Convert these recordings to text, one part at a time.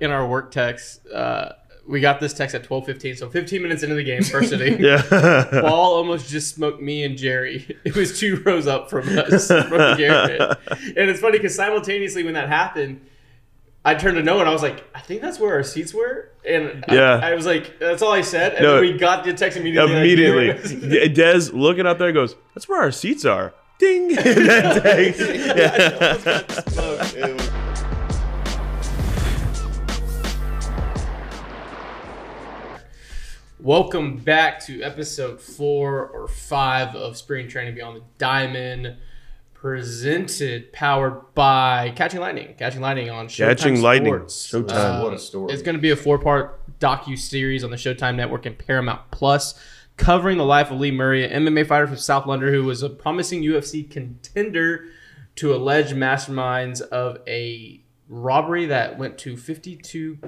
in our work text. Uh, we got this text at twelve fifteen, so fifteen minutes into the game, first inning. Yeah. Ball almost just smoked me and Jerry. It was two rows up from us from Garrett. And it's funny because simultaneously when that happened, I turned to Noah and I was like, I think that's where our seats were. And I- Yeah. I, was like, that's all I said. And No. then we got the text immediately. like, Immediately, "Here." Dez looking up there goes, "That's where our seats are." Ding. And that takes- yeah. Welcome back to episode four or five of Spring Training Beyond the Diamond, presented, powered by Catching Lightning. Catching Lightning on Showtime Catching Lightning. Sports. Showtime. Uh, what a story. It's going to be a four-part docu series on the Showtime Network and Paramount Plus, covering the life of Lee Murray, an MMA fighter from South London who was a promising UFC contender to alleged masterminds of a robbery that went to 52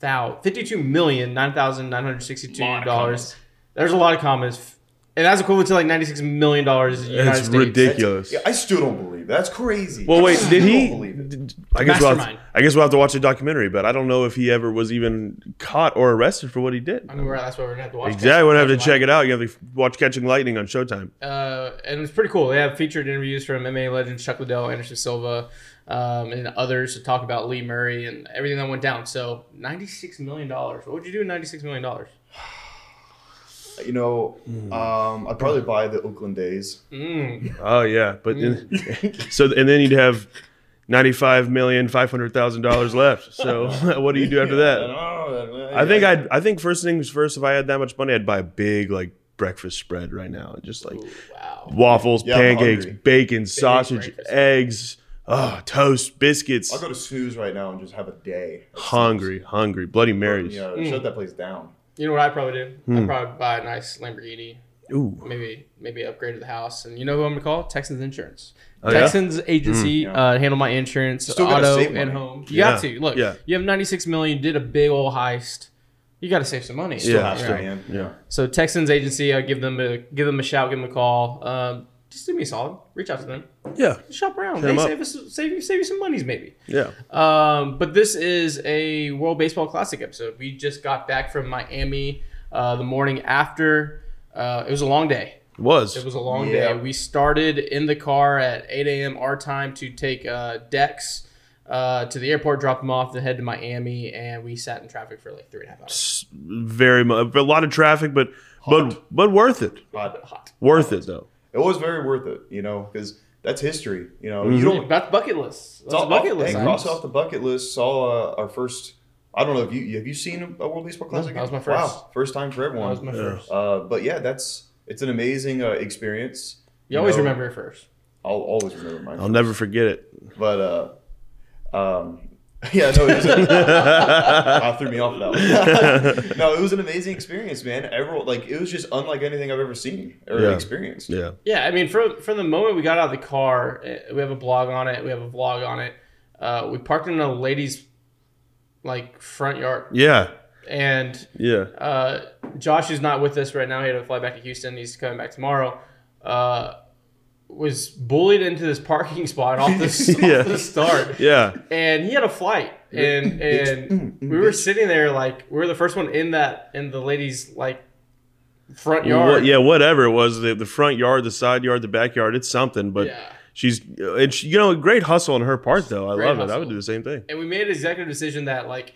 thou- 52 million nine thousand nine hundred sixty two Lot of dollars. There's a lot of comments, and that's equivalent to like 96 million dollars. United It's States. ridiculous. Yeah, I still don't believe it. that's crazy. Well, wait, I did still he? don't believe it. did- I guess we'll have, Mastermind. I guess we'll have to watch the documentary, but I don't know if he ever was even caught or arrested for what he did. I mean, we're, that's why we're gonna have to watch. Exactly, we're gonna have to Catching check it out. You have to watch Catching Lightning on Showtime. uh, and it's pretty cool. They have featured interviews from MMA legends Chuck Liddell, Anderson Silva, um, and others to talk about Lee Murray and everything that went down. So, ninety-six million dollars. What would you do with ninety-six million dollars? You know, Hmm. um, I'd probably buy the Oakland A's. Mm. Oh yeah, but then, so and then you'd have ninety five million five hundred thousand dollars left. So what do you do after that? don't. I think I'd I think first things first. If I had that much money, I'd buy a big like breakfast spread right now, and just like Wow. waffles, Yeah, pancakes, hungry. bacon, sausage, breakfast. eggs, oh, toast, biscuits. I'll go to Snooze right now and just have a day. at hungry, hungry, Bloody Snooze. Marys. You know, Mm. shut that place down. You know what I'd probably do? Hmm. I'd probably buy a nice Lamborghini. Ooh, Maybe maybe upgrade to the house. And you know who I'm gonna call? Texans Insurance. Oh, yeah? Texans agency Yeah. uh, handle my insurance, Still auto, and home. You Yeah. got to look. Yeah. You have 96 million. You did a big old heist. You got to save some money. Still Yeah. Right. Yeah. So Texans agency, I give them a give them a shout, give them a call. Um, just do me a solid. Reach out to them. yeah, Shop around. Hit They 'em up. save us save you save you some monies maybe. yeah. Um, but this is a World Baseball Classic episode. We just got back from Miami uh, the morning after. Uh, it was a long day. It was. It was a long Yeah. day. We started in the car at 8 a.m. our time to take uh, Dex uh, to the airport, drop him off, then head to Miami, and we sat in traffic for like three and a half hours. very much a lot of traffic, but but but worth it. But Hot. Worth it though. It was very worth it, you know, because that's history. You know, Mhm. you don't. That's bucket list. That's It's a bucket off, list. Hey, cross off the bucket list. Saw uh, our first. I don't know if you have you seen a World Baseball Classic. that was my first. Wow, first time for everyone. That was my first. Uh, but yeah, that's it's an amazing uh, experience. You always know, remember it first. I'll always remember mine. I'll never forget it. But uh, um, yeah, no, it was uh, threw me off that one. no, it was an amazing experience, man. Everyone like it was just unlike anything I've ever seen or Yeah. experienced. Yeah. Yeah, I mean, from from the moment we got out of the car, eh, we have a blog on it. We have a vlog on it. Uh, we parked in a lady's like front yard, Yeah. and Yeah. uh, Josh is not with us right now. He had to fly back to Houston. He's coming back tomorrow. Uh, was bullied into this parking spot off the, Yeah. off the start, Yeah. and he had a flight, and and we were sitting there like we were the first one in that in the lady's like front yard. What, yeah, whatever it was, the, the front yard, the side yard, the backyard, it's something. But Yeah. she's, and she, you know, a great hustle on her part, though. I Great love it. I would do the same thing. and we made an executive decision that like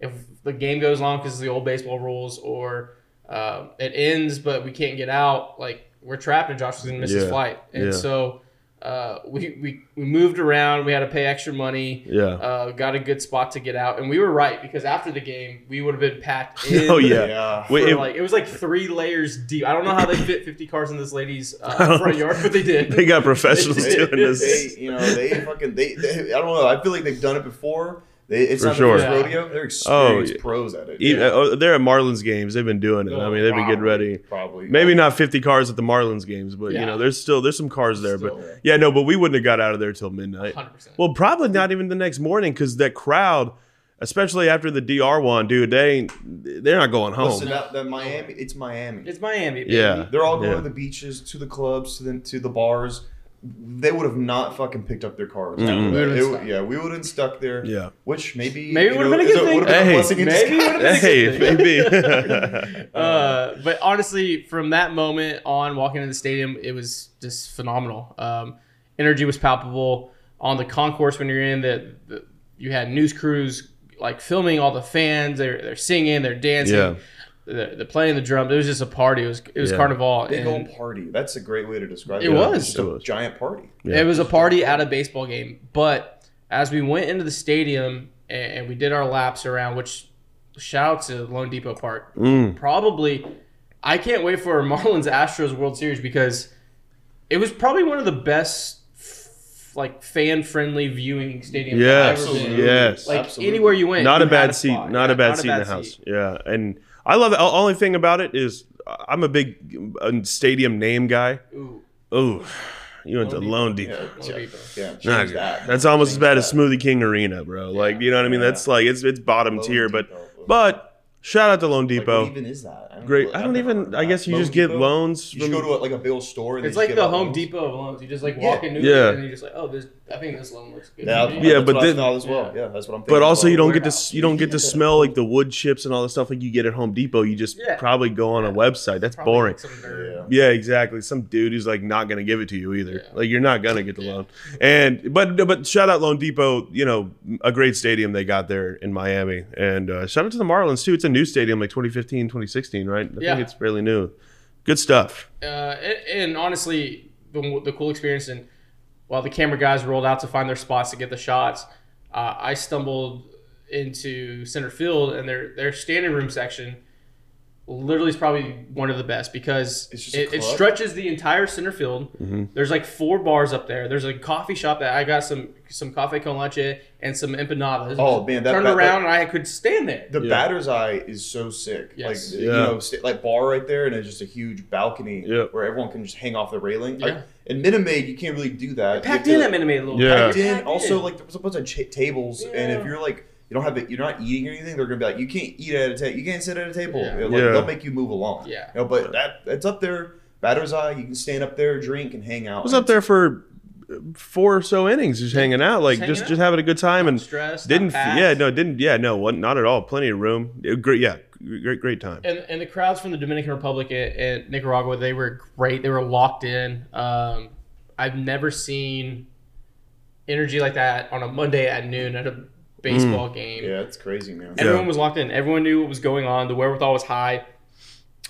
if the game goes long because of the old baseball rules or uh, it ends but we can't get out like we're trapped and josh is going to miss his flight and Yeah. so uh, we, we, we moved around we had to pay extra money Yeah. uh, got a good spot to get out and we were right because after the game we would have been packed in Oh, yeah. Yeah. Wait, it- like it was like three layers deep. I don't know how they fit 50 cars in this lady's uh, front yard, but they did. they got professionals They- doing this. They, you know, they fucking they, they. I don't know. I feel like they've done it before. They, it's For not sure. their first rodeo. They're Oh, experienced yeah. pros at it. Even, oh, they're at Marlins games. They've been doing it. I mean, they've been getting ready. Probably. Maybe not 50 cars at the Marlins games, but you know, there's still there's some cars there. Still. But yeah, no, but we wouldn't have got out of there till midnight. 100%. Well, probably not even the next morning because that crowd, especially after the DR one, dude, they ain't they're not going home. Listen, that, that Miami. It's Miami. it's Miami. baby. yeah, They're all going yeah. to the beaches, to the clubs, to the to the bars. They would have not fucking picked up their cars. that. We It been would- stuck. yeah, we would have stuck there. Yeah. Which maybe Maybe it you would've know, been a good thing. Hey, maybe disguise. it would've been a Hey, good maybe. Uh, but honestly, from that moment on, walking into the stadium, it was just phenomenal. Um, energy was palpable on the concourse when you're in. The, the you had news crews like filming all the fans. They're they're singing, they're dancing, Yeah. They're, they're playing the drums. It was just a party. It was it was Yeah. carnival. Big and old party. That's a great way to describe It it. was. Just It a giant party. Yeah. It was a party at a baseball game. But as we went into the stadium and, and we did our laps around, which shout out to Loan Depot Park, Mm. probably I can't wait for Marlins Astros World Series because it was probably one of the best like fan friendly viewing stadiums Yes. I've. Yes. Like Absolutely. anywhere you went, not you a bad had seat. spot. Not Yeah, a bad seat in the bad house. seat. Yeah, and I love it. The only thing about it is I'm a big uh, stadium name guy. Ooh, Oh, you went to Loan Loan Yeah, Depot. yeah, Depot. yeah, Not change good. that. That's almost as Change bad as. Smoothie King Arena, bro. Like you know what I mean? That's like it's it's bottom Loan tier, but Depot. but shout out to Loan Like, Depot. what even is that? I don't Great. I don't even. I guess you Loan just get Depot? loans. You just go to a, like a Bill store. And It's like the Home loans. Depot of loans. You just like Yeah. walk into Yeah. it and you're just like, oh, this. I think this loan looks good. Yeah, to me. Yeah, but then- thought as well. Yeah. Yeah, that's what I'm thinking. But also, you don't get to you don't get to smell like the wood chips and all the stuff like you get at Home Depot. You just Yeah. probably go on a website. That's Probably boring. like. Yeah. Yeah, exactly. Some dude who's like not gonna give it to you either. Yeah. Like you're not gonna get the Yeah. loan. And but but shout out Loan Depot. You know, a great stadium they got there in Miami. And uh, shout out to the Marlins too. It's a new stadium, like 2015, 2016, right? I Yeah. think it's fairly new. Good stuff. uh, and, and honestly, the, the cool experience and while the camera guys rolled out to find their spots to get the shots, uh, I stumbled into center field and their their standing room section literally is probably one of the best because It's just a it, it stretches the entire center field. Mm-hmm. There's like four bars up there. There's a coffee shop that I got some some cafe con leche and some empanadas. Oh, man, that- turned that- around and I could stand there. The Yeah. batter's eye is so sick. Yes. Like Yeah. you know, st- like bar right there, and it's just a huge balcony Yep. where everyone can just hang off the railing. Yeah. Like, in Minute Maid, you can't really do that. You Packed in to- at Minute Maid a little. Yeah. packed in. Packed Also, like there's a bunch of cha- tables, and if you're like you don't have it, you're not eating anything. They're gonna be like, you can't eat at a table. You can't sit at a table. Yeah. Like, Yeah. They'll make you move along. Yeah. You know, but that it's up there. Batter's eye. You can stand up there, drink, and hang out. I was up there for four or so innings, just hanging out, like Just just hanging just having a good time and stressed, didn't. not. Yeah, no, didn't. Yeah, no, wasn't- not at all. Plenty of room. It- great. Yeah, great, great time. and, and the crowds from the Dominican Republic and, and Nicaragua, they were great. They were locked in. Um, I've never seen energy like that on a Monday at noon at a baseball game. Yeah, it's crazy, man. Yeah. Everyone was locked in. Everyone knew what was going on. The wherewithal was high.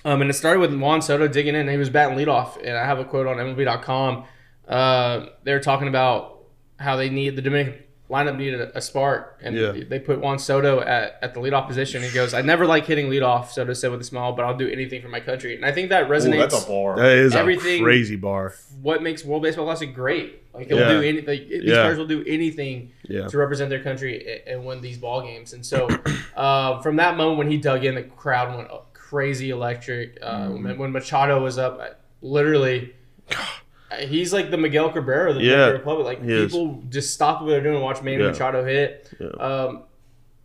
Um, and it started with Juan Soto digging in. He was batting leadoff, and I have a quote on MLB.com. Uh, they were talking about how they need the Dominican lineup needed a, a spark, and Yeah. they put Juan Soto at, at the leadoff position. He goes, "I never like hitting leadoff," Soto said with a smile, "but I'll do anything for my country." And I think that Ooh, resonates. that's a bar. That is Everything- a crazy bar. what makes World Baseball Classic great. Like he'll Yeah. do anything. Like, these Yeah. players will do anything Yeah. to represent their country a- and win these ball games. And so, uh, from that moment when he dug in, the crowd went crazy electric. Uh, Mm-hmm. when, when Machado was up, I- literally, he's like the Miguel Cabrera of the Yeah, Dominican Republic. Like he is. people just stop what they're doing and watch Manny Yeah. Machado hit. Yeah. Um,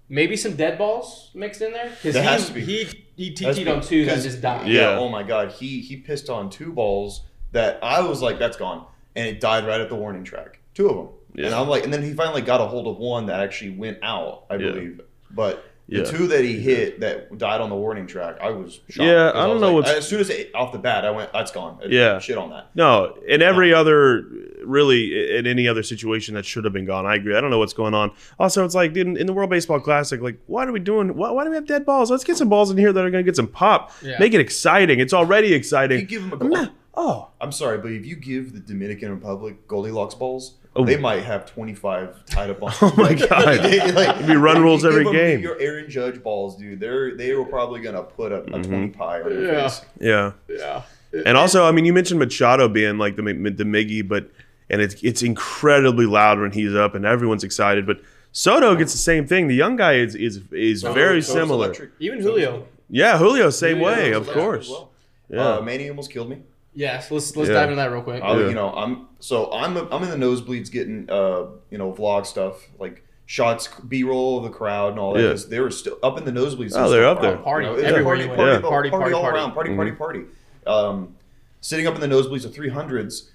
maybe some dead balls mixed in there because There he, has to be. he he Has TT'd on two that 'Cause- just died. Yeah. Yeah. Oh my god. He he pissed on two balls that I was like, that's gone, and it died right at the warning track. Two of them. Yeah. And Yeah. I'm like, and then he finally got a hold of one that actually went out, I Yeah. believe. But the Yeah. two that he hit that died on the warning track, I was shocked. Yeah, 'Cause I don't was know like- what's- as soon as it, off the bat, I went, that's gone. I Yeah. shit on that. No, in every other, really, in any other situation that should have been gone. I agree. I don't know what's going on. Also, it's like in, in the World Baseball Classic, like, what are we doing? Why, why do we have dead balls? Let's get some balls in here that are going to get some pop. Yeah. Make it exciting. It's already You exciting. give him a I'm goal. not- oh, I'm sorry, but if you give the Dominican Republic Goldilocks balls, Oh. they might have 25 tied up on. Oh my God. They- It'd be run if rules you give every them game. Your Aaron Judge balls, dude. They're they were probably gonna put a, a Mm-hmm. 20 pie on your Yeah. face. yeah. yeah. And also, I mean, you mentioned Machado being like the the Miggy, but and it's it's incredibly loud when he's up, and everyone's excited. But Soto gets the same thing. The young guy is is is very So- so similar. electric. Even Julio. Yeah, Julio, same Julio way, of course. well. Yeah. Uh, Manny almost killed me. Yes, let's let's Yeah. dive into that real quick. Yeah. You know, I'm so I'm I'm in the nosebleeds getting uh you know vlog stuff like shots, B roll of the crowd and all that. Yeah. 'cause they were still up in the nosebleeds. Oh, they're up there. Party. You know, it was a Everywhere party, you party, Yeah. party, Party, party, all party. around, party, party, party. Um, sitting up in the nosebleeds of 300s.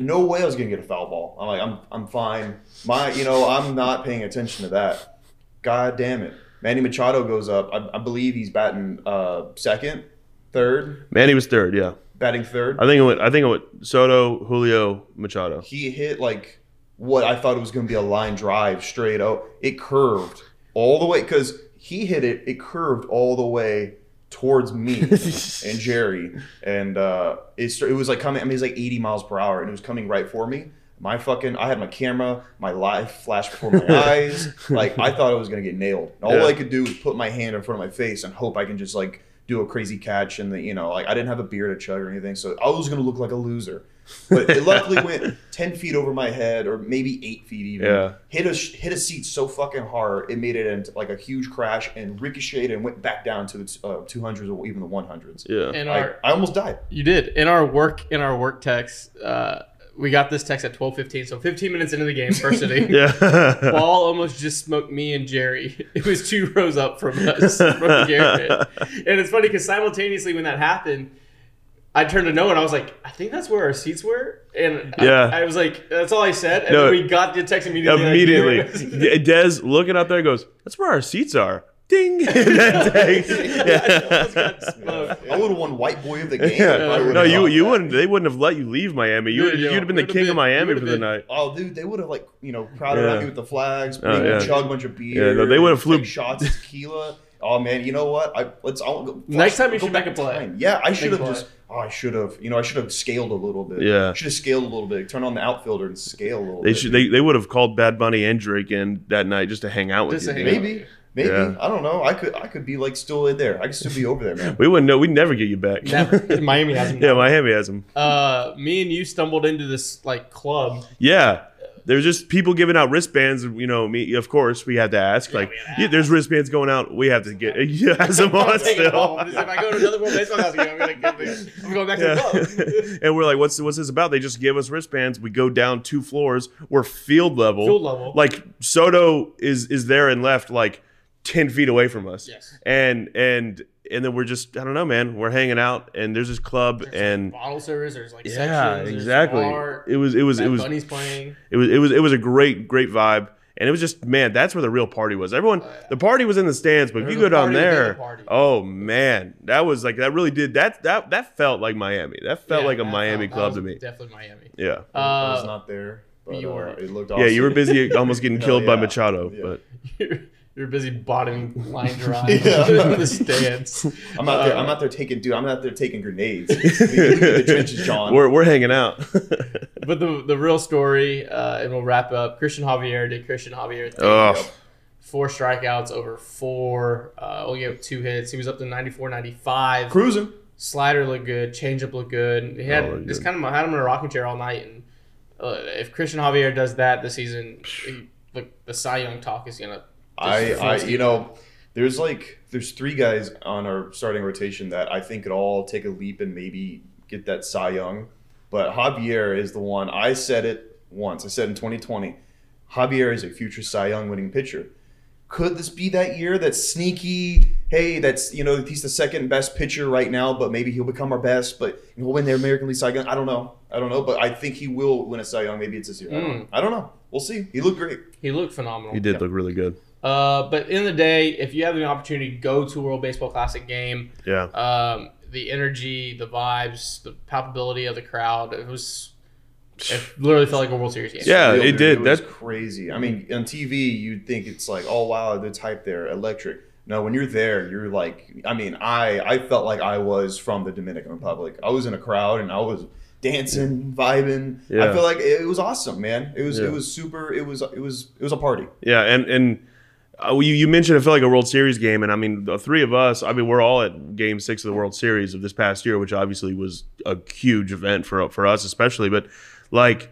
no way I was gonna get a foul ball. I'm like, I'm I'm fine. My, you know, I'm not paying attention to that. God damn it, Manny Machado goes up. I, I believe he's batting uh, second, third, Manny was third. Yeah, batting third. I think it went. I think it went Soto, Julio, Machado. he hit like what I thought it was going to be a line drive straight out. It curved all the way because he hit it. It curved all the way towards me and Jerry, and uh, it it was like coming. I mean, it's like 80 miles per hour, and it was coming right for me. My fucking, I had my camera, my live flash before my eyes. Like I thought I was gonna get nailed. All Yeah. I could do was put my hand in front of my face and hope I can just like do a crazy catch. And the, you know, like I didn't have a beer to chug or anything, so I was gonna look like a loser. But it luckily went 10 feet over my head, or maybe eight feet even. Yeah. Hit a hit a seat so fucking hard it made it into like a huge crash and ricocheted and went back down to the uh, 200s or even the 100s. Yeah, In I, our I almost died. You did in our work in our work text. Uh, we got this text at twelve fifteen, so fifteen minutes into the game, first inning. yeah. Ball almost just smoked me and Jerry. It was two rows up from us, from Garrett. And it's funny because simultaneously when that happened, I turned to Noah and I was like, I think that's where our seats were. And I- Yeah. I, was like, that's all I said. And No. we got the text immediately. Immediately, here. Dez looking up there goes, "That's where our seats are." Ding. that text. I almost. I would have won white boy of the game. Yeah. if I would've No, you you that. wouldn't. They wouldn't have let you leave Miami. You would yo, you'd have been the king been- of Miami would've for the been- night. Oh, dude, they would have like you know crowded Yeah. around me with the flags, Oh, yeah. chug a bunch of beer. Yeah, no, they would've flew- shots of tequila. Oh man, you know what? I let's. I'll go, Next time you go should back make a in play. time. Yeah, I should have just. Oh, I should have. You know, I should have scaled a little bit. Yeah. should have scaled a little bit. Turn on the outfielder and scale a little They bit. should. They, they would have called Bad Bunny and Drake in that night just to hang out with Just you. Maybe. out. Maybe, maybe. Yeah. I don't know. I could. I could be like still in there. I could still be over there, man. We wouldn't know. We'd never get you back. Never. Miami has him. yeah, Miami has him. Uh, me and you stumbled into this like club. Yeah. There's just people giving out wristbands. You know, me. Of course, we had to ask. like, we had to yeah, there's wristbands going out. We have to get. You have some on Take it home. still. If I go to another World Baseball Classic, I'm gonna give it. I'm going back to the club. And we're like, what's what's this about? They just give us wristbands. We go down two floors. We're field level. Field level. Like Soto is is there and left like ten feet away from us. Yes. And and and then we're just I don't know, man. We're hanging out and there's this club and bottle service. There's like yeah, sections. exactly. bar, It was it was it was Bunny's playing. it was it was it was a great great vibe. And it was just man, that's where the real party was. Everyone, Oh, yeah. the party was in the stands, but if you go down there, the oh man, that was like that really did that that that felt like Miami. That felt Yeah, like a that Miami that club was to me. Definitely Miami. Yeah, I was Uh, not there. But, you uh, were. it looked awesome. yeah, you were busy almost getting Hell killed by. Machado, Yeah. but you're, you're busy bottoming line drive Yeah. in the stands. I'm out there. Uh, I'm out there taking, dude. I'm out there taking grenades. Look at the trenches, John. we're we're hanging out. But the the real story, uh, and we'll wrap up. Cristian Javier did Cristian Javier thing. oh, Four strikeouts over four. Uh, only gave two hits. He was up to 94, 95. Cruising. Slider looked good. Changeup looked good. He had Oh, just good. kind of had him in a rocking chair all night. And uh, if Cristian Javier does that this season, he, look, the Cy Young talk is gonna. I, I, you know, there's like there's three guys on our starting rotation that I think could all take a leap and maybe get that Cy Young. But Javier is the one. I said it once. I said in 2020, Javier is a future Cy Young winning pitcher. Could this be that year? That's sneaky. Hey, that's you know he's the second best pitcher right now, but maybe he'll become our best. But he'll win the American League Cy Young. I don't know. I don't know, but I think he will win a Cy Young. Maybe it's this year. I, don't Mm. I don't know. We'll see. He looked great. He looked phenomenal. he did look really good. Uh, but in the day, if you have the opportunity to go to a World Baseball Classic game, Yeah, um, the energy, the vibes, the palpability of the crowd, it was. It literally felt like a World Series game. Yeah, Real, it did. It was crazy. I mean, on TV, you'd think it's like, oh wow, the type there, electric. No, when you're there, you're like, I mean, I I felt like I was from the Dominican Republic. I was in a crowd and I was dancing, vibing. Yeah. I feel like it, was awesome, man. It was Yeah. it was super. It was it was it was a party. Yeah, and and uh, you, you mentioned it felt like a World Series game, and I mean the three of us. I mean we're all at Game Six of the World Series of this past year, which obviously was a huge event for for us, especially. But like,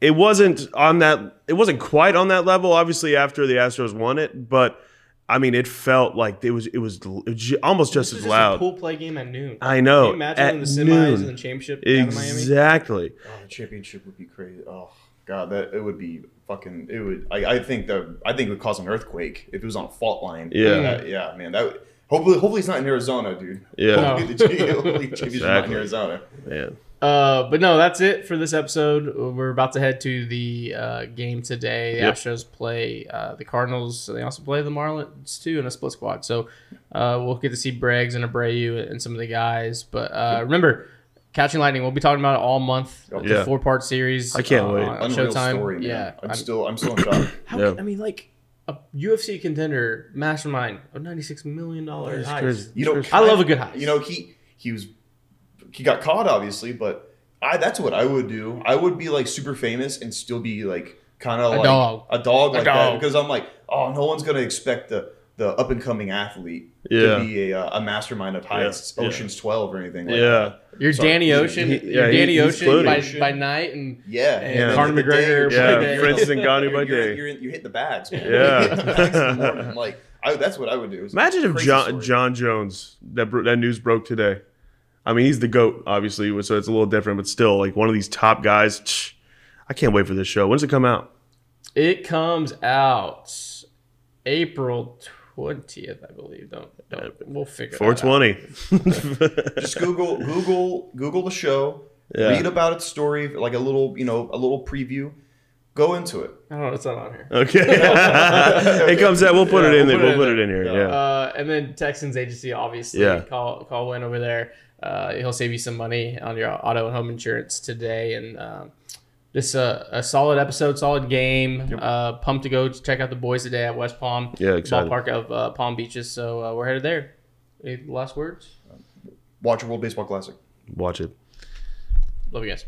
it wasn't on that. It wasn't quite on that level. Obviously, after the Astros won it, but I mean it felt like it was it was, it was almost just This as is loud. a pool play game at noon. I know. Can you imagine at the semis noon. and the championship down in Miami? Exactly. Oh, the championship would be crazy. Oh god, that it would be fucking. It would. I, I think the I think it would cause an earthquake if it was on a fault line. Yeah. That- yeah, man. That would, hopefully hopefully it's not in Arizona, dude. Yeah. Hopefully the hopefully the not in Arizona. Man. Uh, but no, that's it for this episode. We're about to head to the uh, game today. The Yep. Astros play uh, the Cardinals. They also play the Marlins too in a split squad. So uh, we'll get to see Braggs and Abreu and some of the guys. But uh, remember, Catching Lightning. We'll be talking about it all month. It's Yeah. a four part series. I can't uh, wait. on Unreal Showtime. story, man. Yeah, I'm, I'm- still I'm still in shock. How Yeah. can, I mean, like a UFC contender, mastermind, a ninety-six million dollar It's heist. crazy. You know, I love a good heist. You know, he he was he got caught obviously, but I that's what I would do. I would be like super famous and still be like kind of A like dog. a dog like that dog. because I'm like, oh, no one's gonna expect the the up and coming athlete Yeah. to be a, uh, a mastermind of heists, Yeah. Ocean's Twelve or anything. Like Yeah. that. You're Sorry. Danny Ocean. he- you're yeah, Danny he's Ocean floating. by, by night, and Yeah, And then Conor the day McGregor you're- by Yeah, day. Francis Ngannou you're, by you're, day. You're, in- you hit the bags. Man. Yeah. The bags in the morning. Like I, that's what I would do. Imagine if John story. Jon Jones that bro- that news broke today. I mean, he's the goat, obviously, so it's a little different, but still, like one of these top guys. tch, I can't wait for this show. When does it come out? it comes out April twentieth, I believe. Don't, don't we'll figure. Four that out. twenty. just Google Google Google the show. Yeah. Read about its story, like a little you know a little preview. Go into it. I don't know. It's not on here. Okay, it comes out. We'll put it Yeah, in we'll there. put We'll it put in it in here. Yeah. Uh, and then Texans agency, obviously, Yeah. call call win over there. Uh, he'll save you some money on your auto and home insurance today, and um, just a, a solid episode, solid game. Uh, pumped to go check out the boys today at West Palm, Yeah, excited. ballpark of uh, Palm Beaches. So uh, we're headed there. Any last words? Watch a World Baseball Classic. Watch it. Love you guys.